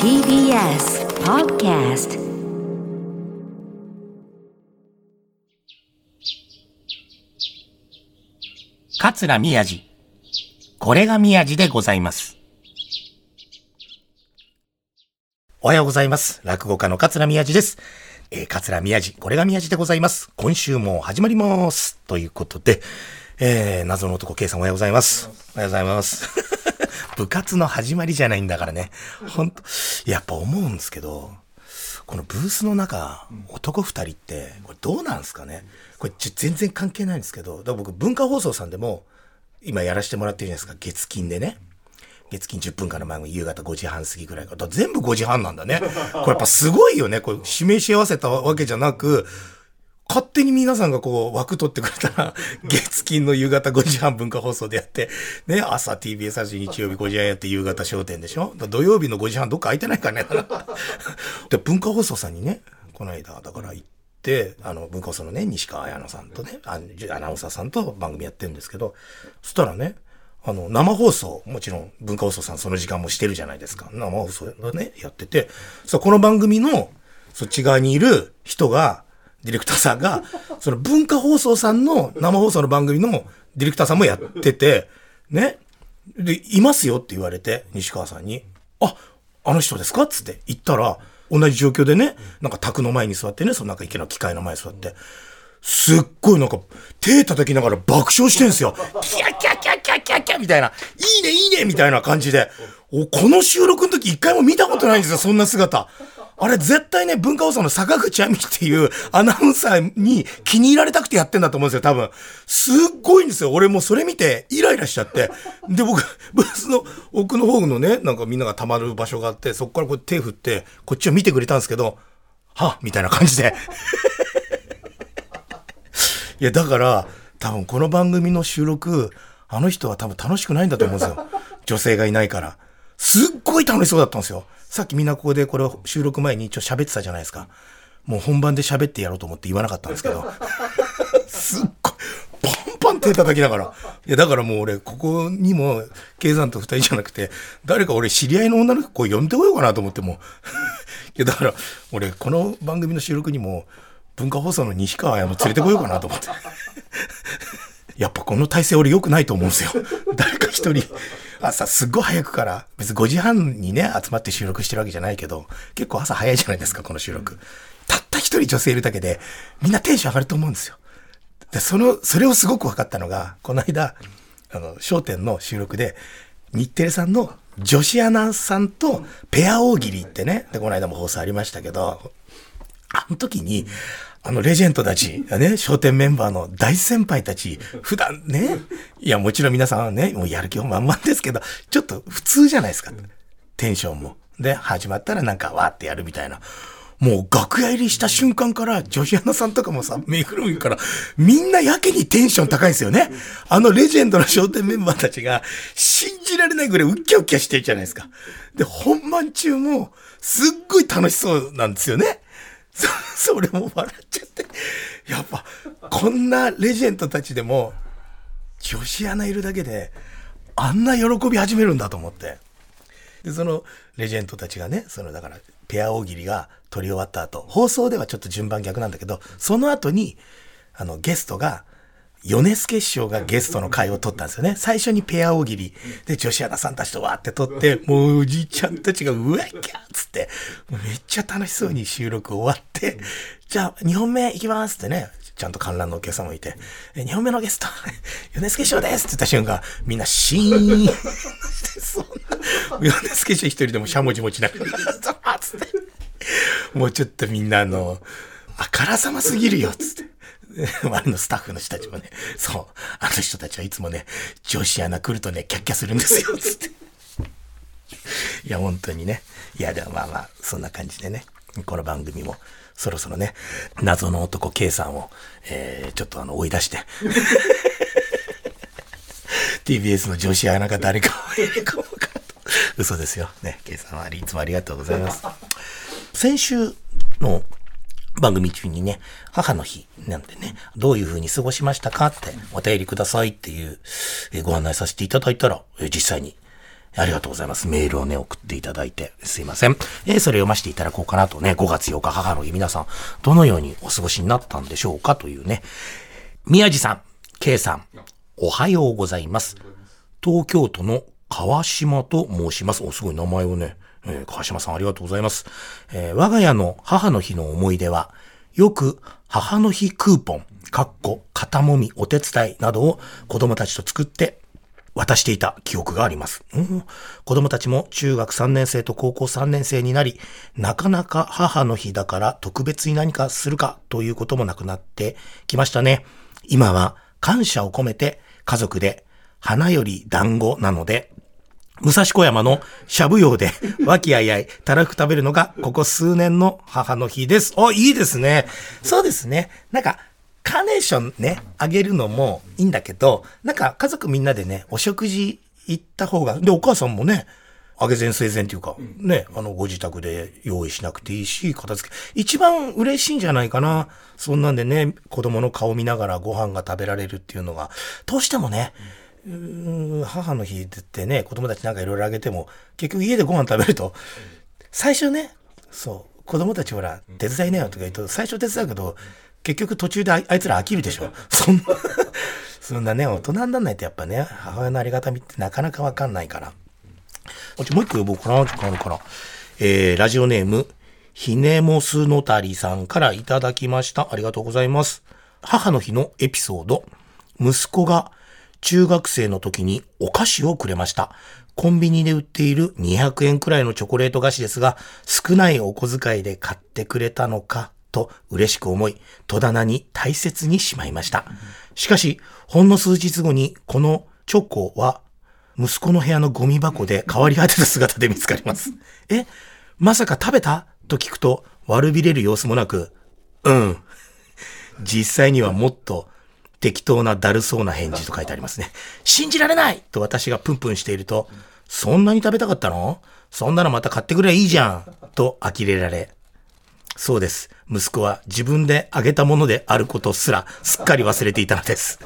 TBS Podcast 桂宮治。これが宮治でございます。おはようございます。落語家の桂宮治です。えー、桂宮治、これが宮治でございます。今週も始まります。ということで、えー、謎の男 K さんおはようございます。おはようございます。部活の始まりじゃないんだからね。ほんと、やっぱ思うんですけど、このブースの中、男二人って、これどうなんですかね？これ全然関係ないんですけど、だから僕文化放送さんでも、今やらせてもらってるじゃないですか、月金でね。月金10分間の番組、夕方5時半過ぎぐらいから。だから全部5時半なんだね。これやっぱすごいよね。これ指名し合わせたわけじゃなく、勝手に皆さんがこう枠取ってくれたら、月金の夕方5時半文化放送でやって、ね、朝 TBS 朝日曜日5時半やって夕方商店でしょ？土曜日の5時半どっか空いてないからね？で、文化放送さんにね、この間、だから行って、あの、文化放送のね、西川彩乃さんとね、あアナウンサーさんと番組やってるんですけど、そしたらね、あの、生放送、もちろん文化放送さんその時間もしてるじゃないですか。生放送でね、やってて、そう、この番組のそっち側にいる人が、ディレクターさんが、その文化放送さんの生放送の番組のディレクターさんもやってて、ね。で、いますよって言われて、西川さんに、あ、あの人ですかつって言ったら、同じ状況でね、なんか卓の前に座ってね、そのなんか池の機械の前に座って、すっごいなんか手叩きながら爆笑してんすよ。キャキャキャキャキャキャみたいな、いいねいいねみたいな感じで、お、この収録の時一回も見たことないんですよ、そんな姿。あれ絶対ね、文化放送の坂口亜美っていう アナウンサーに気に入られたくてやってんだと思うんですよ、多分。すっごいんですよ。俺もうそれ見てイライラしちゃって。で、僕、ブースの奥の方のね、なんかみんなが溜まる場所があって、そこからこう手振って、こっちを見てくれたんですけど、はみたいな感じで。いや、だから、多分この番組の収録、あの人は多分楽しくないんだと思うんですよ。女性がいないから。すっごい楽しそうだったんですよ。さっきみんなここでこれ収録前に一応喋ってたじゃないですか。もう本番で喋ってやろうと思って言わなかったんですけど。すっごい、パンパン手叩きながら。いや、だからもう俺、ここにも、計算と二人じゃなくて、誰か俺知り合いの女の子を呼んでこようかなと思っても。いや、だから、俺、この番組の収録にも、文化放送の西川彩乃連れてこようかなと思って。やっぱこの体勢俺良くないと思うんですよ。誰か一人、朝すっごい早くから、別に5時半にね、集まって収録してるわけじゃないけど、結構朝早いじゃないですか、この収録。たった一人女性いるだけで、みんなテンション上がると思うんですよ。で、その、それをすごく分かったのが、この間、あの、商店の収録で、日テレさんの女子アナさんとペア大喜利ってね、で、この間も放送ありましたけど、あの時に、あのレジェンドたち、ね、商店メンバーの大先輩たち、普段ね、いや、もちろん皆さんはね、もうやる気満々ですけど、ちょっと普通じゃないですか。テンションも。で、始まったらなんかわーってやるみたいな。もう楽屋入りした瞬間から、女子アナさんとかもさ、めぐるみから、みんなやけにテンション高いんですよね。あのレジェンドの商店メンバーたちが、信じられないぐらいウッキャウッキャしてるじゃないですか。で、本番中も、すっごい楽しそうなんですよね。そ、れも笑っちゃって。やっぱ、こんなレジェンドたちでも、女子アナいるだけで、あんな喜び始めるんだと思って。で、そのレジェンドたちがね、そのだから、ペア大喜利が撮り終わった後、放送ではちょっと順番逆なんだけど、その後に、あの、ゲストが、米助師匠がゲストの回を取ったんですよね。最初にペア大喜利。で、女子アナさんたちとわーって撮って、もうおじいちゃんたちがうわっきゃーっつって、めっちゃ楽しそうに収録終わって、じゃあ2本目行きますってね、ちゃんと観覧のお客様もいて、え2本目のゲスト、米助師匠ですって言った瞬間、みんなシーンして、そんな、米助師匠一人でもしゃもじ持ちながら、つって、もうちょっとみんなあの、あからさますぎるよっ、つって。周りのスタッフの人たちもね、そう、あの人たちはいつもね、女子アナ来るとね、キャッキャするんですよ、つって。いや、本当にね。いや、でもまあまあ、そんな感じでね、この番組も、そろそろね、謎の男 K さんを、えー、ちょっとあの、追い出して、TBS の女子アナが誰かを入れ込むかと。嘘ですよ。ね、K さんはいつもありがとうございます。先週の番組中にね、母の日なんでね、どういう風に過ごしましたかってお便りくださいっていう、えご案内させていただいたら、え実際に、ありがとうございます。メールをね、送っていただいて、すいません。えー、それ読ませていただこうかなとね、5月8日母の日皆さん、どのようにお過ごしになったんでしょうかというね。宮地さん、K さん、おはようございます。東京都の川島と申します。お、すごい名前をね、えー、川島さんありがとうございます。えー、我が家の母の日の思い出は、よく母の日クーポン、かっこ、肩もみ、お手伝いなどを子供たちと作って渡していた記憶があります。うん、子供たちも中学3年生と高校3年生になり、なかなか母の日だから特別に何かするかということもなくなってきましたね。今は感謝を込めて家族で花より団子なので、武蔵小山のしゃぶ用で 和気あいあいたらふく食べるのがここ数年の母の日です。お、いいですね。そうですね。なんか、カーネーションね、あげるのもいいんだけど、なんか家族みんなでね、お食事行った方が、で、お母さんもね、あげ前生前っていうか、ね、あの、ご自宅で用意しなくていいし、片付け、一番嬉しいんじゃないかな。そんなんでね、子供の顔見ながらご飯が食べられるっていうのが、どうしてもね、うーん母の日ってね、子供たちなんかいろいろあげても、結局家でご飯食べると、最初ね、そう、子供たちほら、手伝いなよとか言うと、最初手伝うけど、結局途中であいつら飽きるでしょ。そんな、そんなね、大人にならないとやっぱね、母親のありがたみってなかなかわかんないから。もう一個呼ぼうかな、時間あるから。えー、ラジオネーム、ひねもすのたりさんからいただきました。ありがとうございます。母の日のエピソード。息子が中学生の時にお菓子をくれました。コンビニで売っている200円くらいのチョコレート菓子ですが、少ないお小遣いで買ってくれたのかと嬉しく思い、戸棚に大切にしまいました。しかし、ほんの数日後にこのチョコは息子の部屋のゴミ箱で変わり果てた姿で見つかります。えまさか食べた？と聞くと悪びれる様子もなく、うん。実際にはもっと適当なだるそうな返事と書いてありますね。信じられないと私がプンプンしていると、そんなに食べたかったの？そんなのまた買ってくればいいじゃんと呆れられ、そうです。息子は自分であげたものであることすらすっかり忘れていたのです。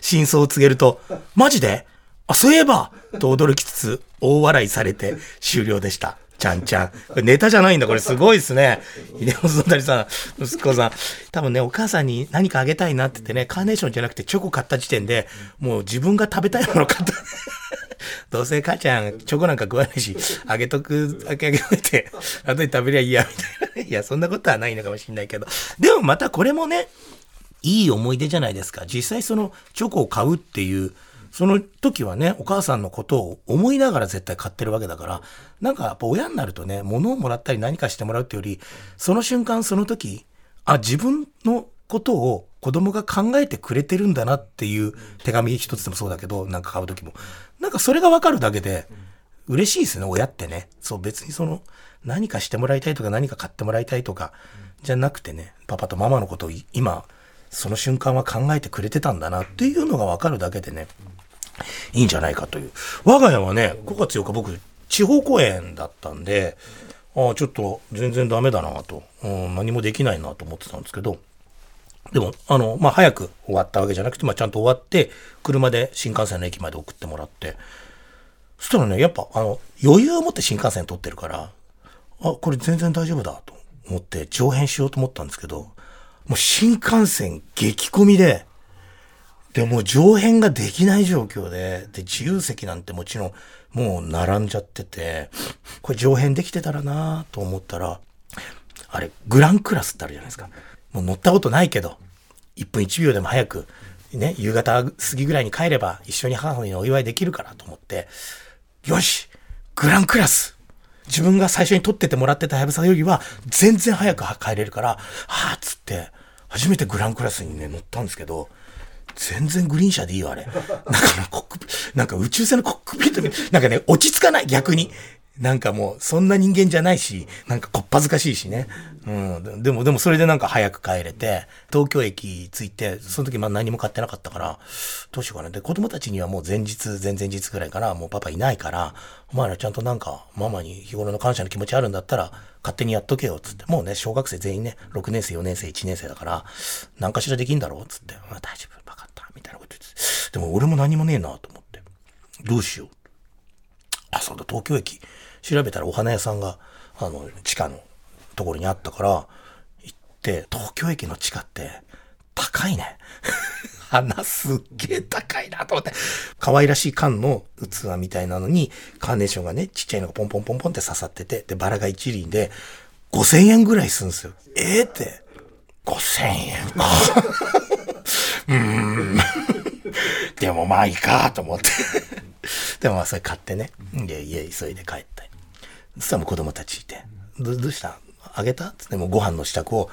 真相を告げると、マジで？あ、そういえばと驚きつつ大笑いされて終了でした。ちゃんちゃん。ネタじゃないんだ。これすごいですね。秀本そたりさん、息子さん。多分ね、お母さんに何かあげたいなって言ってね、カーネーションじゃなくてチョコ買った時点で、もう自分が食べたいもの買った。どうせ母ちゃん、チョコなんか食わないし、あげとくだけあげといて、後で食べりゃいいや、みたいな。いや、そんなことはないのかもしれないけど。でもまたこれもね、いい思い出じゃないですか。実際そのチョコを買うっていう、その時はね、お母さんのことを思いながら絶対買ってるわけだから、なんかやっぱ親になるとね、物をもらったり何かしてもらうっていうより、その瞬間その時、あ、自分のことを子供が考えてくれてるんだなっていう手紙一つでもそうだけど、なんか買う時も。なんかそれがわかるだけで、嬉しいですね、親ってね。そう、別にその、何かしてもらいたいとか何か買ってもらいたいとか、じゃなくてね、パパとママのことを今、その瞬間は考えてくれてたんだなっていうのがわかるだけでね、いいんじゃないかという。我が家はね、5月8日僕、地方公演だったんで、ああ、ちょっと全然ダメだなと、うん、何もできないなと思ってたんですけど、でも、あの、まあ、早く終わったわけじゃなくて、まあ、ちゃんと終わって、車で新幹線の駅まで送ってもらって、そしたらね、やっぱ、あの、余裕を持って新幹線取ってるから、あ、これ全然大丈夫だと思って上編しようと思ったんですけど、もう新幹線激混みで、で、もう上編ができない状況で、で、自由席なんてもちろんもう並んじゃってて、これ上編できてたらなと思ったら、あれ、グランクラスってあるじゃないですか。もう乗ったことないけど、1分1秒でも早く、ね、夕方過ぎぐらいに帰れば一緒に母の日のお祝いできるからと思って、よしグランクラス自分が最初に撮っててもらってたはやぶさよりは全然早く帰れるから、はぁっつって、初めてグランクラスにね、乗ったんですけど、全然グリーン車でいいわ、あれ。なんか、コックピなんか宇宙船のコックピットに、なんかね、落ち着かない、逆に。なんかもう、そんな人間じゃないし、なんかこっぱずかしいしね。うん。でも、でもそれでなんか早く帰れて、東京駅着いて、その時まあ何も買ってなかったから、どうしようかな。で、子供たちにはもう前日、前々日ぐらいから、もうパパいないから、お前らちゃんとなんか、ママに日頃の感謝の気持ちあるんだったら、勝手にやっとけよ、つって。もうね、小学生全員ね、6年生、4年生、1年生だから、何かしらできんだろう、つって。まあ大丈夫、った、みたいなこと言って。でも俺も何もねえなと思って。どうしよう。あ、そうだ、東京駅。調べたらお花屋さんが、あの、地下のところにあったから、行って、東京駅の地下って、高いね。花すっげえ高いなと思って。可愛らしい缶の器みたいなのに、カーネーションがね、ちっちゃいのがポンポンポンポンって刺さってて、で、バラが一輪で、5000円ぐらいするんですよ。ええって。5000円か。うん。でもまあいいかと思って。でもまあそれ買ってね。で、家急いで帰って。そしたらもう子供たちいて。どどうした？あげた？つってもうご飯の支度を、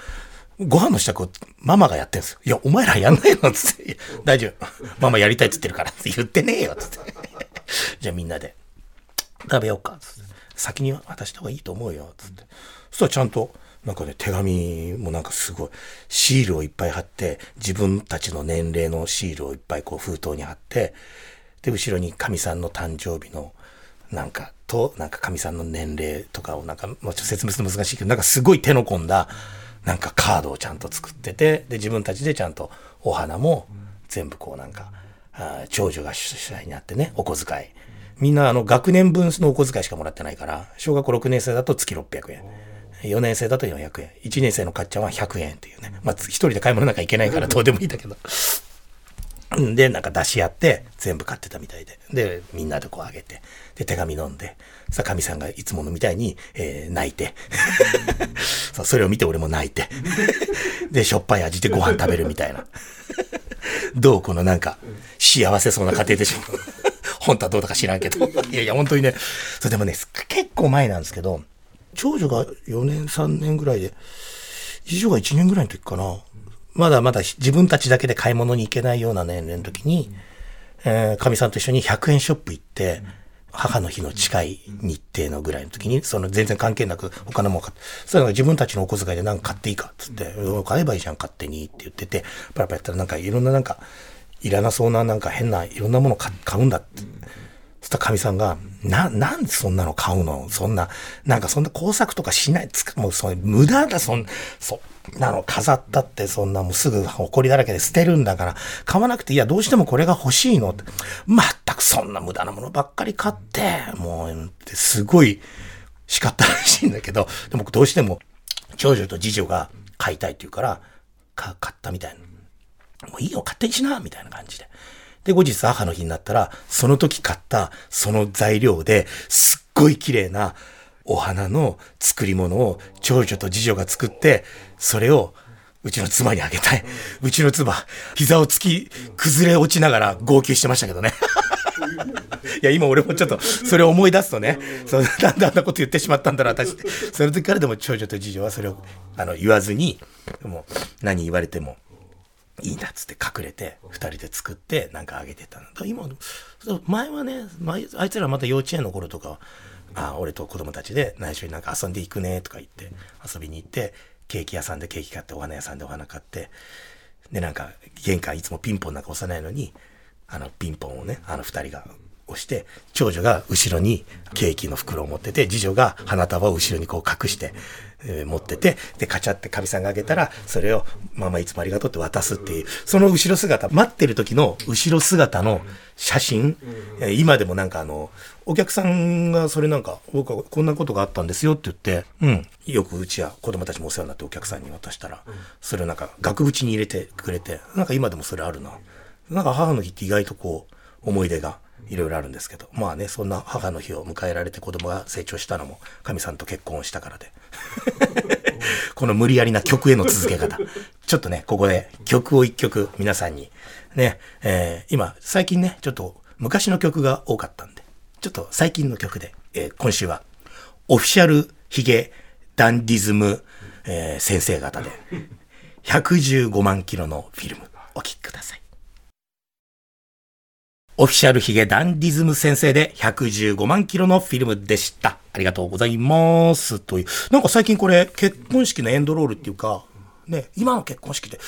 ご飯の支度をママがやってんですよ。いや、お前らやんないの？つって。大丈夫。ママやりたいっつってるから。って言ってねえよ。つって。じゃあみんなで食べようか。つって。先に渡した方がいいと思うよ。つって。そしたらちゃんと、なんかね、手紙もなんかすごい、シールをいっぱい貼って、自分たちの年齢のシールをいっぱいこう封筒に貼って、で、後ろに神さんの誕生日の、なんか、と、なんか神さんの年齢とかをなんか、もうちょっと説明するの難しいけど、なんかすごい手の込んだ、なんかカードをちゃんと作ってて、で、自分たちでちゃんとお花も全部こうなんか、あ長女が主催になってね、お小遣い。みんなあの学年分のお小遣いしかもらってないから、小学校6年生だと月600円。4年生だと400円。1年生のかっちゃんは100円っていうね。まあ、一人で買い物なんか行けないからどうでもいいんだけど。うんで、なんか出し合って、全部買ってたみたいで。で、みんなでこうあげて。で、手紙飲んで。さあ、神さんがいつものみたいに、えー泣いて。そうそれを見て俺も泣いて。で、しょっぱい味でご飯食べるみたいな。どうこのなんか、幸せそうな家庭でしょ。本当はどうだか知らんけど。いやいや、本当にね。それでもね、結構前なんですけど、長女が4年、3年ぐらいで、次女が1年ぐらいの時かな。まだまだ自分たちだけで買い物に行けないような年齢の時に、えー、かみさんと一緒に100円ショップ行って、母の日の近い日程のぐらいの時に、その全然関係なくお金も買って、それが自分たちのお小遣いで何か買っていいかっつって、うん買えばいいじゃん、勝手にって言ってて、パラパラやったらなんかいろんななんか、いらなそうななんか変ないろんなもの買買うんだって。そしたらかみさんが、な、なんでそんなの買うの？そんな、なんかそんな工作とかしない、つかもうそれ無駄だ、そん、そんなの飾ったってそんなもうすぐ埃だらけで捨てるんだから、買わなくていや、どうしてもこれが欲しいの？って。まったくそんな無駄なものばっかり買って、もう、すごい叱ったらしいんだけど、でもどうしても長女と次女が買いたいって言うから、か買ったみたいな。もういいよ、勝手にしな、みたいな感じで。で、後日母の日になったら、その時買ったその材料ですっごい綺麗なお花の作り物を長女と次女が作って、それをうちの妻にあげたい。うちの妻、膝をつき、崩れ落ちながら号泣してましたけどね。いや、今俺もちょっと、それを思い出すとね、そうなんであんなこと言ってしまったんだろう、私って。その時からでも長女と次女はそれを、あの、言わずに、もう、何言われても、いいんだっつって隠れて、二人で作って、なんかあげてたの。だ今、そう前はね、前あいつらまた幼稚園の頃とかは、あ俺と子供たちで内緒になんか遊んでいくねとか言って、遊びに行って、ケーキ屋さんでケーキ買って、お花屋さんでお花買って、で、なんか、玄関いつもピンポンなんか押さないのに、あの、ピンポンをね、あの二人が押して、長女が後ろにケーキの袋を持ってて、次女が花束を後ろにこう隠して、えー持ってて、で、カチャってかみさんがあげたら、それを、ママいつもありがとうって渡すっていう、その後ろ姿、待ってる時の後ろ姿の写真、えー今でもなんかあの、お客さんがそれなんか、僕はこんなことがあったんですよって言って、うん、よくうちや子供たちもお世話になってお客さんに渡したら、それをなんか額縁に入れてくれて、なんか今でもそれあるな。なんか母の日って意外とこう、思い出がいろいろあるんですけど、まあね、そんな母の日を迎えられて子供が成長したのも、神さんと結婚をしたからで。この無理やりな曲への続け方。ちょっとね、ここで曲を一曲皆さんに、ね、えー今、最近ね、ちょっと昔の曲が多かったんで、ちょっと最近の曲で、えー今週は、オフィシャルヒゲダンディズム、えー先生方で、115万キロのフィルム、お聴きください。オフィシャルヒゲダンディズム先生で115万キロのフィルムでした。ありがとうございます。という。なんか最近これ結婚式のエンドロールっていうか、ね、今の結婚式で、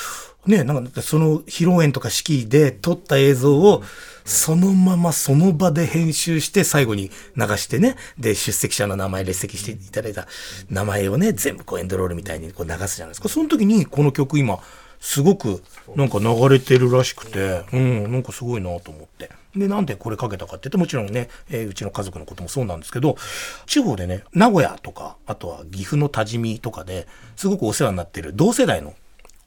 ね、なんかその披露宴とか式で撮った映像をそのままその場で編集して最後に流してね、で、出席者の名前、列席していただいた名前をね、全部こうエンドロールみたいにこう流すじゃないですか。その時にこの曲今、すごくなんか流れてるらしくて、うん、なんかすごいなと思って。で、なんでこれかけたかって言って、もちろんね、えーうちの家族のこともそうなんですけど、地方でね、名古屋とか、あとは岐阜の多治見とかで、すごくお世話になっている同世代の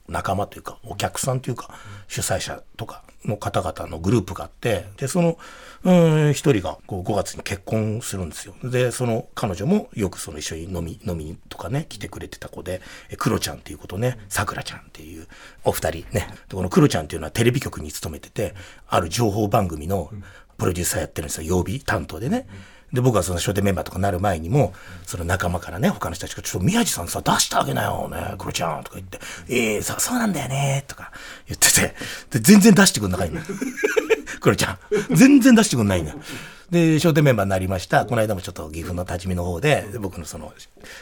仲間というか、お客さんというか、主催者とかの方々のグループがあって、で、その、うん、一人がこう5月に結婚するんですよ。で、その彼女もよくその一緒に飲み、飲みとかね、来てくれてた子で、えクロちゃんっていうことね、さくらちゃんっていうお二人ね。で、このクロちゃんっていうのはテレビ局に勤めてて、ある情報番組のプロデューサーやってるんですよ。曜日担当でね。で、僕はその初手メンバーとかなる前にも、その仲間からね、他の人たちが、ちょっと宮地さんさ、出してあげなよ、ね、クロちゃんとか言って、ええそ、そうなんだよね、とか言ってて、で、全然出してくんなかいんだよ。クロちゃん。全然出してくんないんだ。で、商店メンバーになりました。この間もちょっと岐阜の立ち見の方で、僕のその、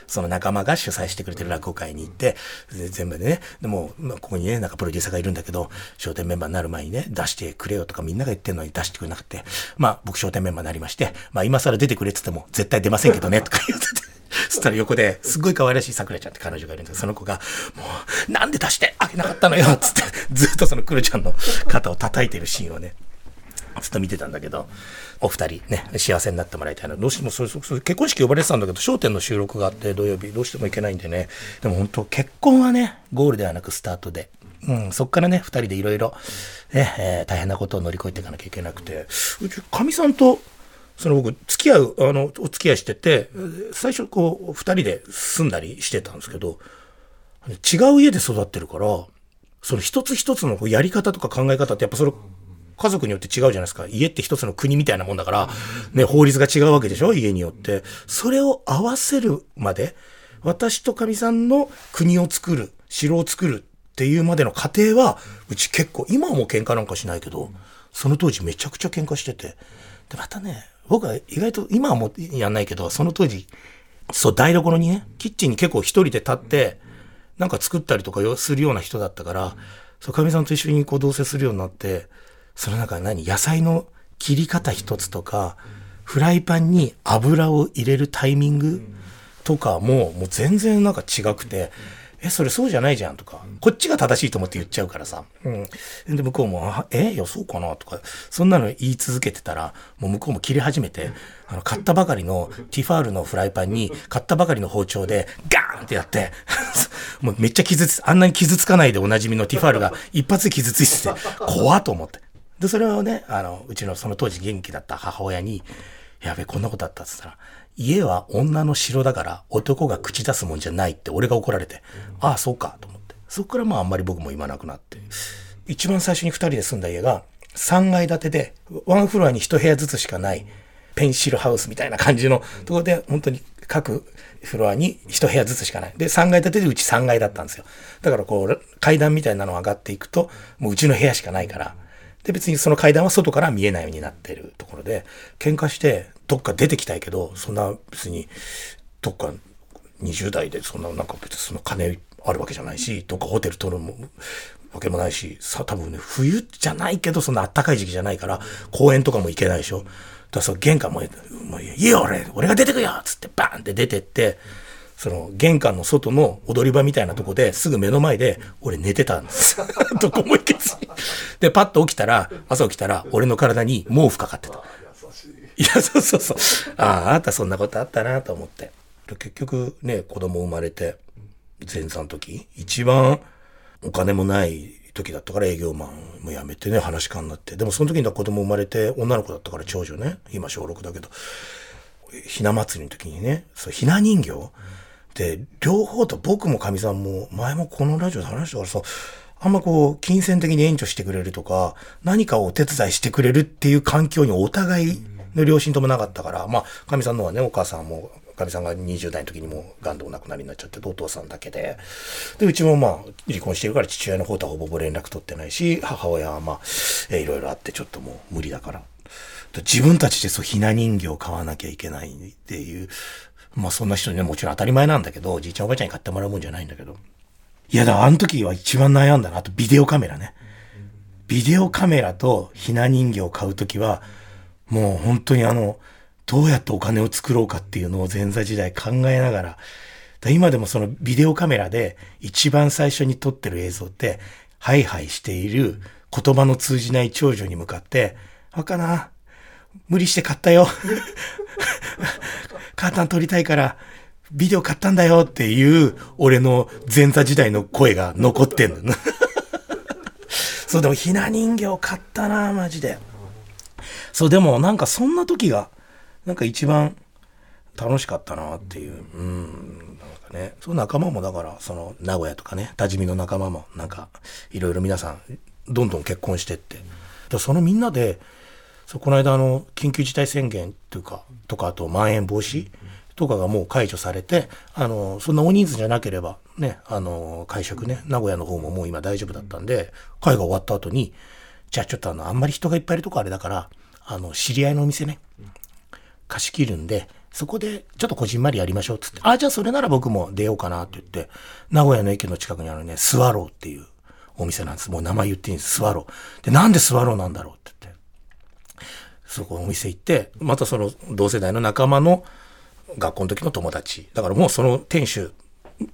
その仲間が主催してくれてる落語会に行って、で全部でね、でも、まあ、ここにね、なんかプロデューサーがいるんだけど、商店メンバーになる前にね、出してくれよとかみんなが言ってるのに出してくれなくて、まあ、僕商店メンバーになりまして、まあ、今更出てくれって言っても絶対出ませんけどね、とか言ってて。そしたら横で、すっごい可愛らしい桜ちゃんって彼女がいるんですけど、その子が、もう、なんで出してあげなかったのよつって、ずっとそのクロちゃんの肩を叩いてるシーンをね、ずっと見てたんだけど、お二人ね、幸せになってもらいたいな。どうしてもそれ、それ結婚式呼ばれてたんだけど、商店の収録があって土曜日、どうしても行けないんでね。でも本当、結婚はね、ゴールではなくスタートで。うん、そっからね、二人でいろいろ、ね、えー大変なことを乗り越えていかなきゃいけなくて、うち、かみさんと、その僕、付き合う、あの、お付き合いしてて、最初こう、二人で住んだりしてたんですけど、違う家で育ってるから、その一つ一つのやり方とか考え方ってやっぱそれ家族によって違うじゃないですか。家って一つの国みたいなもんだから、ね、法律が違うわけでしょ？家によって。それを合わせるまで、私とかみさんの国を作る、城を作るっていうまでの過程は、うち結構、今はもう喧嘩なんかしないけど、その当時めちゃくちゃ喧嘩してて。で、またね、僕は意外と、今はもうやんないけど、その当時、そう、台所にね、キッチンに結構一人で立って、なんか作ったりとかするような人だったから、そう、かみさんと一緒にこう同棲するようになって、その中何野菜の切り方一つとか、フライパンに油を入れるタイミングとかも、もう全然なんか違くて、え、それそうじゃないじゃんとか、こっちが正しいと思って言っちゃうからさ。うん。で、向こうも、あえいや、そうかなとか、そんなの言い続けてたら、もう向こうも切り始めて、あの、買ったばかりのティファールのフライパンに、買ったばかりの包丁で、ガーンってやって、もうめっちゃ傷つ、あんなに傷つかないでおなじみのティファールが一発で傷ついてて、怖と思って。で、それをね、あの、うちのその当時元気だった母親に、やべ、こんなことあったって言ったら、家は女の城だから男が口出すもんじゃないって俺が怒られて、ああ、そうか、と思って。そこからまああんまり僕も言わなくなって。一番最初に二人で住んだ家が3階建てで、ワンフロアに一部屋ずつしかない、ペンシルハウスみたいな感じのところで、本当に各フロアに一部屋ずつしかない。で、3階建てでうち3階だったんですよ。だからこう、階段みたいなの上がっていくと、もううちの部屋しかないから、で、別にその階段は外から見えないようになってるところで、喧嘩して、どっか出てきたいけど、そんな別に、どっか20代でそんななんか別にその金あるわけじゃないし、どっかホテル取るもわけもないし、さ、多分ね、冬じゃないけど、そんな暖かい時期じゃないから、公園とかも行けないでしょ。だからその玄関も、もういいよ俺、俺が出てくよつってバーンって出てって、その玄関の外の踊り場みたいなとこですぐ目の前で俺寝てたんです。どこも行けずに。で、パッと起きたら、朝起きたら俺の体に毛布かかってた。いや、そうそうそう。ああ、あなたそんなことあったなと思って。で結局ね、子供生まれて、前座の時、一番お金もない時だったから営業マンも辞めてね、話し家になって。でもその時には子供生まれて、女の子だったから長女ね、今小6だけど、ひな祭りの時にね、そう、ひな人形、で、両方と僕もかみさんも、前もこのラジオで話したからさ、あんまこう、金銭的に援助してくれるとか、何かをお手伝いしてくれるっていう環境にお互いの両親ともなかったから、まあ、かみさんのはね、お母さんも、かみさんが20代の時にもう、癌でお亡くなりになっちゃって、お父さんだけで。で、うちもまあ、離婚してるから父親の方とはほぼほぼ連絡取ってないし、母親はまあ、いろいろあってちょっともう無理だから。自分たちでそう、ひな人形を買わなきゃいけないっていう、まあそんな人にね、もちろん当たり前なんだけど、じいちゃんおばあちゃんに買ってもらうもんじゃないんだけど。いや、だからあの時は一番悩んだな。あとビデオカメラね。ビデオカメラとひな人形を買うときは、もう本当にあの、どうやってお金を作ろうかっていうのを前座時代考えながら、今でもそのビデオカメラで一番最初に撮ってる映像って、ハイハイしている言葉の通じない長女に向かって、あかな。無理して買ったよ。カータン撮りたいから、ビデオ買ったんだよっていう、俺の前座時代の声が残ってんの。そう、でもひな人形買ったな、マジで。そう、でもなんかそんな時が、なんか一番楽しかったなっていう。うん。なんかね、そう仲間もだから、その名古屋とかね、多治見の仲間も、なんか、いろいろ皆さん、どんどん結婚してって。でそのみんなで、そうこの間あの緊急事態宣言というかとかあとまん延防止とかがもう解除されてあのそんな大人数じゃなければねあの会食ね名古屋の方ももう今大丈夫だったんで会が終わった後にじゃあちょっとあのあんまり人がいっぱいいるとこあれだからあの知り合いのお店ね貸し切るんでそこでちょっとこじんまりやりましょうっつってああじゃあそれなら僕も出ようかなって言って名古屋の駅の近くにあるねスワローっていうお店なんです。もう名前言っていいんです。スワロー。でなんでスワローなんだろうってそこお店行って、またその同世代の仲間の学校の時の友達。だからもうその店主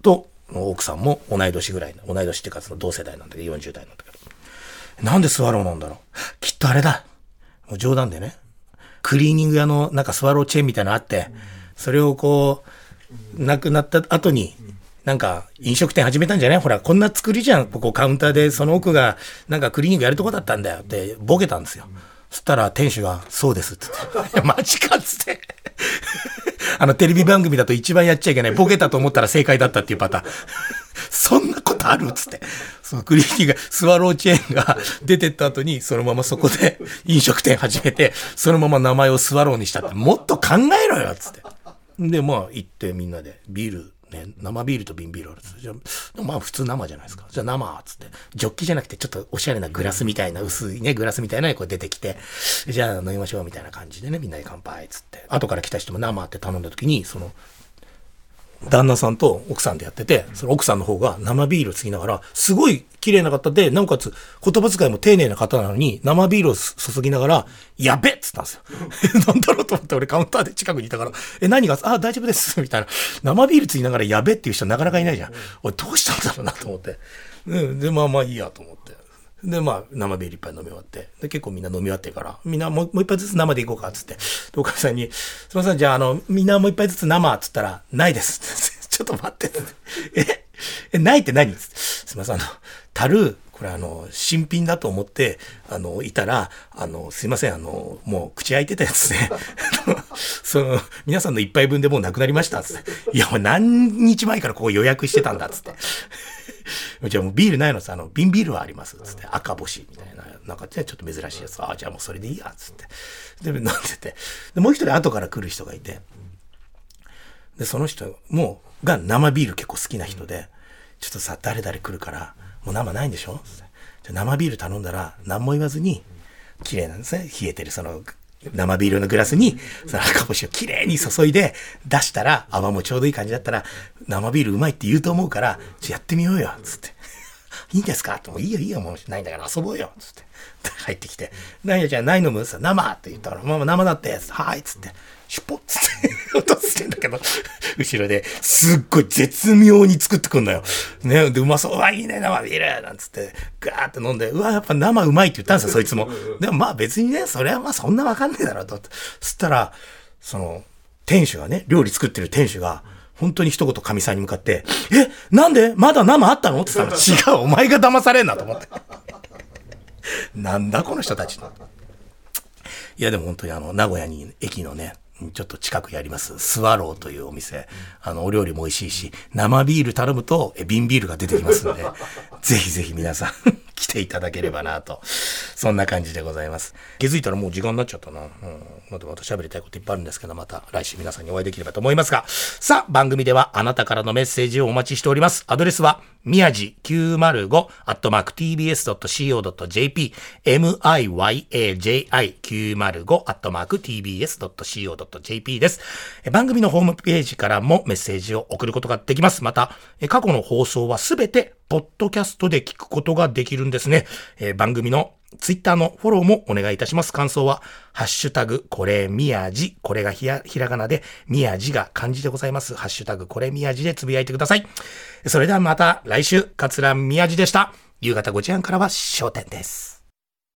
と奥さんも同い年ぐらい、同い年っていうかその同世代なんだけど、40代なんだけど。なんでスワローなんだろうきっとあれだ。もう冗談でね。クリーニング屋のなんかスワローチェーンみたいなのあって、それをこう、亡くなった後に、なんか飲食店始めたんじゃない？ほら、こんな作りじゃん。ここカウンターでその奥がなんかクリーニングやるとこだったんだよってボケたんですよ。そしたら店主が、そうですって言って。いや、マジかっつって。あの、テレビ番組だと一番やっちゃいけない。ボケたと思ったら正解だったっていうパターン。そんなことあるっつって。そのクリーニングが、スワローチェーンが出てった後に、そのままそこで飲食店始めて、そのまま名前をスワローにしたって、もっと考えろよっつって。で、まあ、行ってみんなで、ビール、ね、生ビールと瓶ビールあるっつってじゃ、でもまあ普通生じゃないですか。じゃあ生っつって。ジョッキじゃなくてちょっとおしゃれなグラスみたいな、薄いね、グラスみたいなのがこう出てきて、じゃあ飲みましょうみたいな感じでね、みんなで乾杯っつって。後から来た人も生って頼んだ時に、その、旦那さんと奥さんでやってて、その奥さんの方が生ビールを継ぎながら、すごい綺麗な方で、なおかつ言葉遣いも丁寧な方なのに、生ビールを注ぎながら、やべっつったんですよ。なんだろうと思って俺カウンターで近くにいたから、え、何が、あ、大丈夫です。みたいな。生ビール継ぎながらやべっていう人なかなかいないじゃん。俺どうしたんだろうなと思って。うん、で、まあまあいいやと思って。で、まあ、生ビール一杯飲み終わって。で、結構みんな飲み終わってから、みんなもうもう一杯ずつ生でいこうか、つって。お母さんに、すみません、じゃあ、あの、みんなもう一杯ずつ生、つったら、ないです。ちょっと待って。え、え、ないって何？つって。すいません、あの、樽、これあの、新品だと思って、あの、いたら、あの、すいません、あの、もう口開いてたやつね。その、皆さんの一杯分でもうなくなりました、つって。いや、もう何日前からここ予約してたんだ、つって。じゃあもうビールないのさ、あの、瓶ビールはあります、つって。赤星みたいな。なんか、ちょっと珍しいやつ。ああ、じゃあもうそれでいいや、つって。で、飲んでて。で、もう一人後から来る人がいて。で、その人も、が生ビール結構好きな人で、ちょっとさ、誰々来るから、もう生ないんでしょ？じゃ生ビール頼んだら、何も言わずに、綺麗なんですね。冷えてるその、生ビールのグラスに、その赤星を綺麗に注いで出したら、泡もちょうどいい感じだったら、生ビールうまいって言うと思うから、ちょやってみようよ、つって。いいんですか？って、もういいよいいよ、もうないんだから遊ぼうよ、つって。入ってきて、何やじゃないのもさ、生って言ったら、まあ生だって、はい、つって。シュポッつって落としてんだけど、後ろですっごい絶妙に作ってくんのよ。ね、で、うまそう、うわ、いいね、生ビールなんつって、ガーって飲んで、うわ、やっぱ生うまいって言ったんですよ、そいつも。でもまあ別にね、それはまあそんなわかんねえだろうと。そしたら、その、店主がね、料理作ってる店主が、本当に一言かみさんに向かって、え、なんで？まだ生あったの？って言ったら、違う、お前が騙されんなと思って。なんだこの人たちの。いやでも本当にあの、名古屋に駅のね、ちょっと近くやります、スワローというお店。あの、お料理も美味しいし、生ビール頼むと、え瓶ビールが出てきますので、ぜひぜひ皆さん来ていただければなと。そんな感じでございます。気づいたらもう時間になっちゃったな。うん。まだまた喋りたいこといっぱいあるんですけど、また来週皆さんにお会いできればと思いますが、さあ、番組ではあなたからのメッセージをお待ちしております。アドレスは、宮地905アットマーク tbs.co.jp miyaji905 アットマーク tbs.co.jp です。番組のホームページからもメッセージを送ることができます。また、過去の放送はすべてポッドキャストで聞くことができるんですね。え番組のツイッターのフォローもお願いいたします。感想は、ハッシュタグ、これ宮地。これがひやひらがなで、宮地が漢字でございます。ハッシュタグ、これ宮地でつぶやいてください。それではまた来週、桂宮地でした。夕方5時半からは焦点です。